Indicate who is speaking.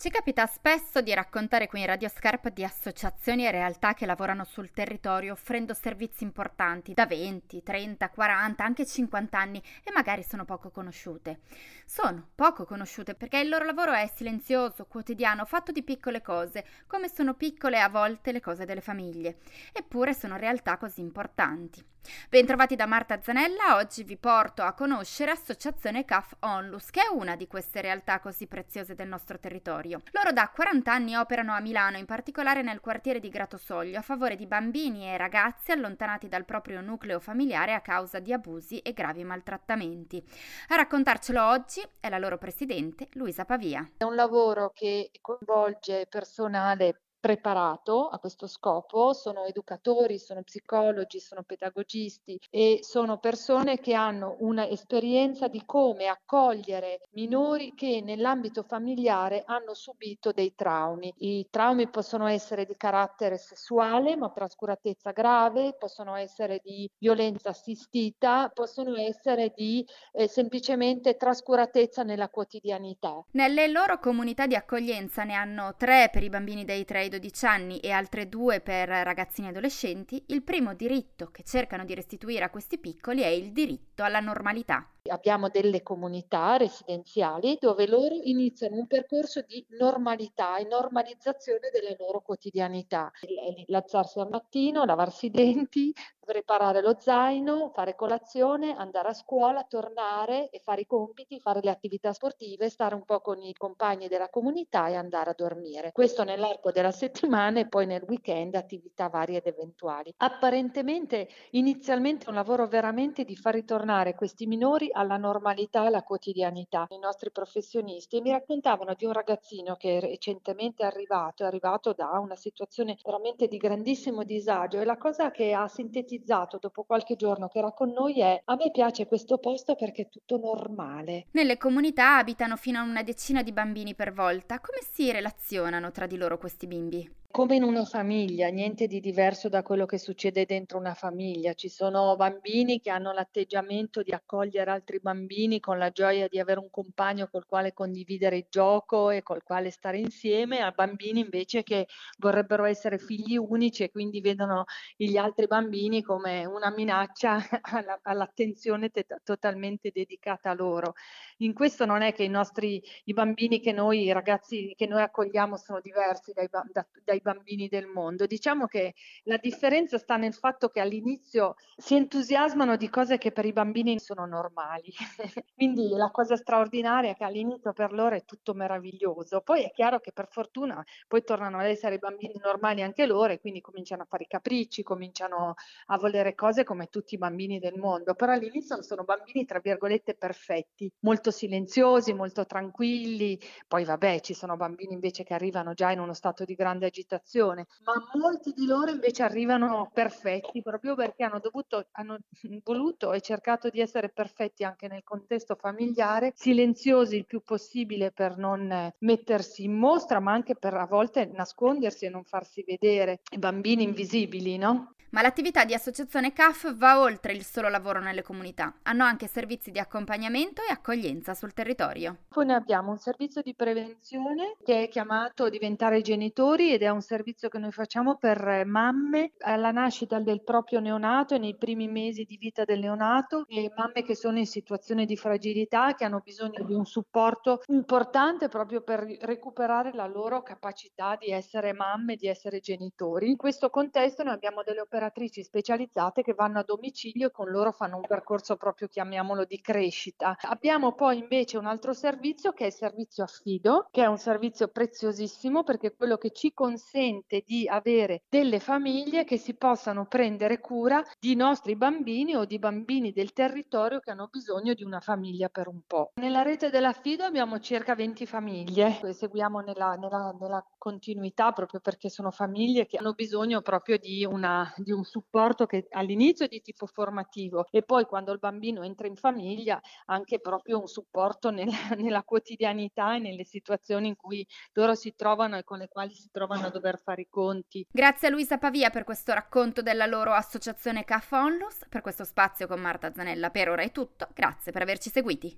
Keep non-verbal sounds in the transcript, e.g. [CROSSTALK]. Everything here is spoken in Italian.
Speaker 1: Ci capita spesso di raccontare qui in Radio Scarpa di associazioni e realtà che lavorano sul territorio offrendo servizi importanti da 20, 30, 40, anche 50 anni e magari sono poco conosciute. Sono poco conosciute perché il loro lavoro è silenzioso, quotidiano, fatto di piccole cose, come sono piccole a volte le cose delle famiglie. Eppure sono realtà così importanti. Bentrovati da Marta Zanella, oggi vi porto a conoscere Associazione CAF Onlus, che è una di queste realtà così preziose del nostro territorio. Loro da 40 anni operano a Milano, in particolare nel quartiere di Gratosoglio, a favore di bambini e ragazzi allontanati dal proprio nucleo familiare a causa di abusi e gravi maltrattamenti. A raccontarcelo oggi è la loro presidente Luisa Pavia.
Speaker 2: È un lavoro che coinvolge personale preparato a questo scopo, sono educatori, sono psicologi, sono pedagogisti e sono persone che hanno un'esperienza di come accogliere minori che nell'ambito familiare hanno subito dei traumi. I traumi possono essere di carattere sessuale, ma trascuratezza grave, possono essere di violenza assistita, possono essere di eh, semplicemente trascuratezza nella quotidianità.
Speaker 1: Nelle loro comunità di accoglienza ne hanno tre per i bambini dei 3 ai 12 anni e altre due per ragazzini adolescenti, il primo diritto che cercano di restituire a questi piccoli è il diritto alla normalità.
Speaker 2: Abbiamo delle comunità residenziali dove loro iniziano un percorso di normalità e normalizzazione della loro quotidianità. Alzarsi al mattino, lavarsi i denti, preparare lo zaino, fare colazione, andare a scuola, tornare e fare i compiti, fare le attività sportive, stare un po' con i compagni della comunità e andare a dormire. Questo nell'arco della settimana e poi nel weekend attività varie ed eventuali. Apparentemente inizialmente un lavoro veramente di far ritornare questi minori alla normalità, alla quotidianità. I nostri professionisti mi raccontavano di un ragazzino che è recentemente arrivato, è arrivato da una situazione veramente di grandissimo disagio e la cosa che ha sintetizzato dopo qualche giorno che era con noi è a me piace questo posto perché è tutto normale.
Speaker 1: Nelle comunità abitano fino a una decina di bambini per volta. Come si relazionano tra di loro questi bimbi?
Speaker 2: Come in una famiglia, niente di diverso da quello che succede dentro una famiglia. Ci sono bambini che hanno l'atteggiamento di accogliere altri bambini con la gioia di avere un compagno col quale condividere il gioco e col quale stare insieme, a bambini invece che vorrebbero essere figli unici e quindi vedono gli altri bambini come una minaccia [LAUGHS] alla, all'attenzione te- totalmente dedicata a loro. In questo non è che i nostri i bambini che noi, i ragazzi che noi accogliamo sono diversi dai, da, dai ai bambini del mondo. Diciamo che la differenza sta nel fatto che all'inizio si entusiasmano di cose che per i bambini sono normali. [LAUGHS] Quindi la cosa straordinaria è che all'inizio per loro è tutto meraviglioso. Poi è chiaro che per fortuna poi tornano ad essere bambini normali anche loro e quindi cominciano a fare i capricci, cominciano a volere cose come tutti i bambini del mondo. Però all'inizio sono bambini tra virgolette perfetti, molto silenziosi, molto tranquilli. Poi vabbè, ci sono bambini invece che arrivano già in uno stato di grande agitazione ma molti di loro invece arrivano perfetti proprio perché hanno dovuto, hanno [LAUGHS] voluto e cercato di essere perfetti anche nel contesto familiare, silenziosi il più possibile per non mettersi in mostra, ma anche per a volte nascondersi e non farsi vedere, bambini invisibili, no?
Speaker 1: Ma l'attività di associazione CAF va oltre il solo lavoro nelle comunità. Hanno anche servizi di accompagnamento e accoglienza sul territorio.
Speaker 2: Poi noi abbiamo un servizio di prevenzione che è chiamato Diventare genitori ed è un servizio che noi facciamo per mamme alla nascita del proprio neonato e nei primi mesi di vita del neonato e mamme che sono in situazione di fragilità, che hanno bisogno di un supporto importante proprio per recuperare la loro capacità di essere mamme, di essere genitori. In questo contesto noi abbiamo delle operazioni operatrici specializzate che vanno a domicilio e con loro fanno un percorso proprio, chiamiamolo, di crescita. Abbiamo poi invece un altro servizio che è il servizio affido, che è un servizio preziosissimo perché è quello che ci consente di avere delle famiglie che si possano prendere cura di nostri bambini o di bambini del territorio che hanno bisogno di una famiglia per un po'. Nella rete dell'affido abbiamo circa 20 famiglie che seguiamo nella, nella, nella continuità proprio perché sono famiglie che hanno bisogno proprio di una, di un supporto che all'inizio è di tipo formativo e poi quando il bambino entra in famiglia anche proprio un supporto nella, [LAUGHS] nella quotidianità e nelle situazioni in cui loro si trovano e con le quali si trovano a dover fare i conti.
Speaker 1: Grazie a Luisa Pavia per questo racconto della loro associazione CAF Onlus, per questo spazio con Marta Zanella per ora è tutto, grazie per averci seguiti.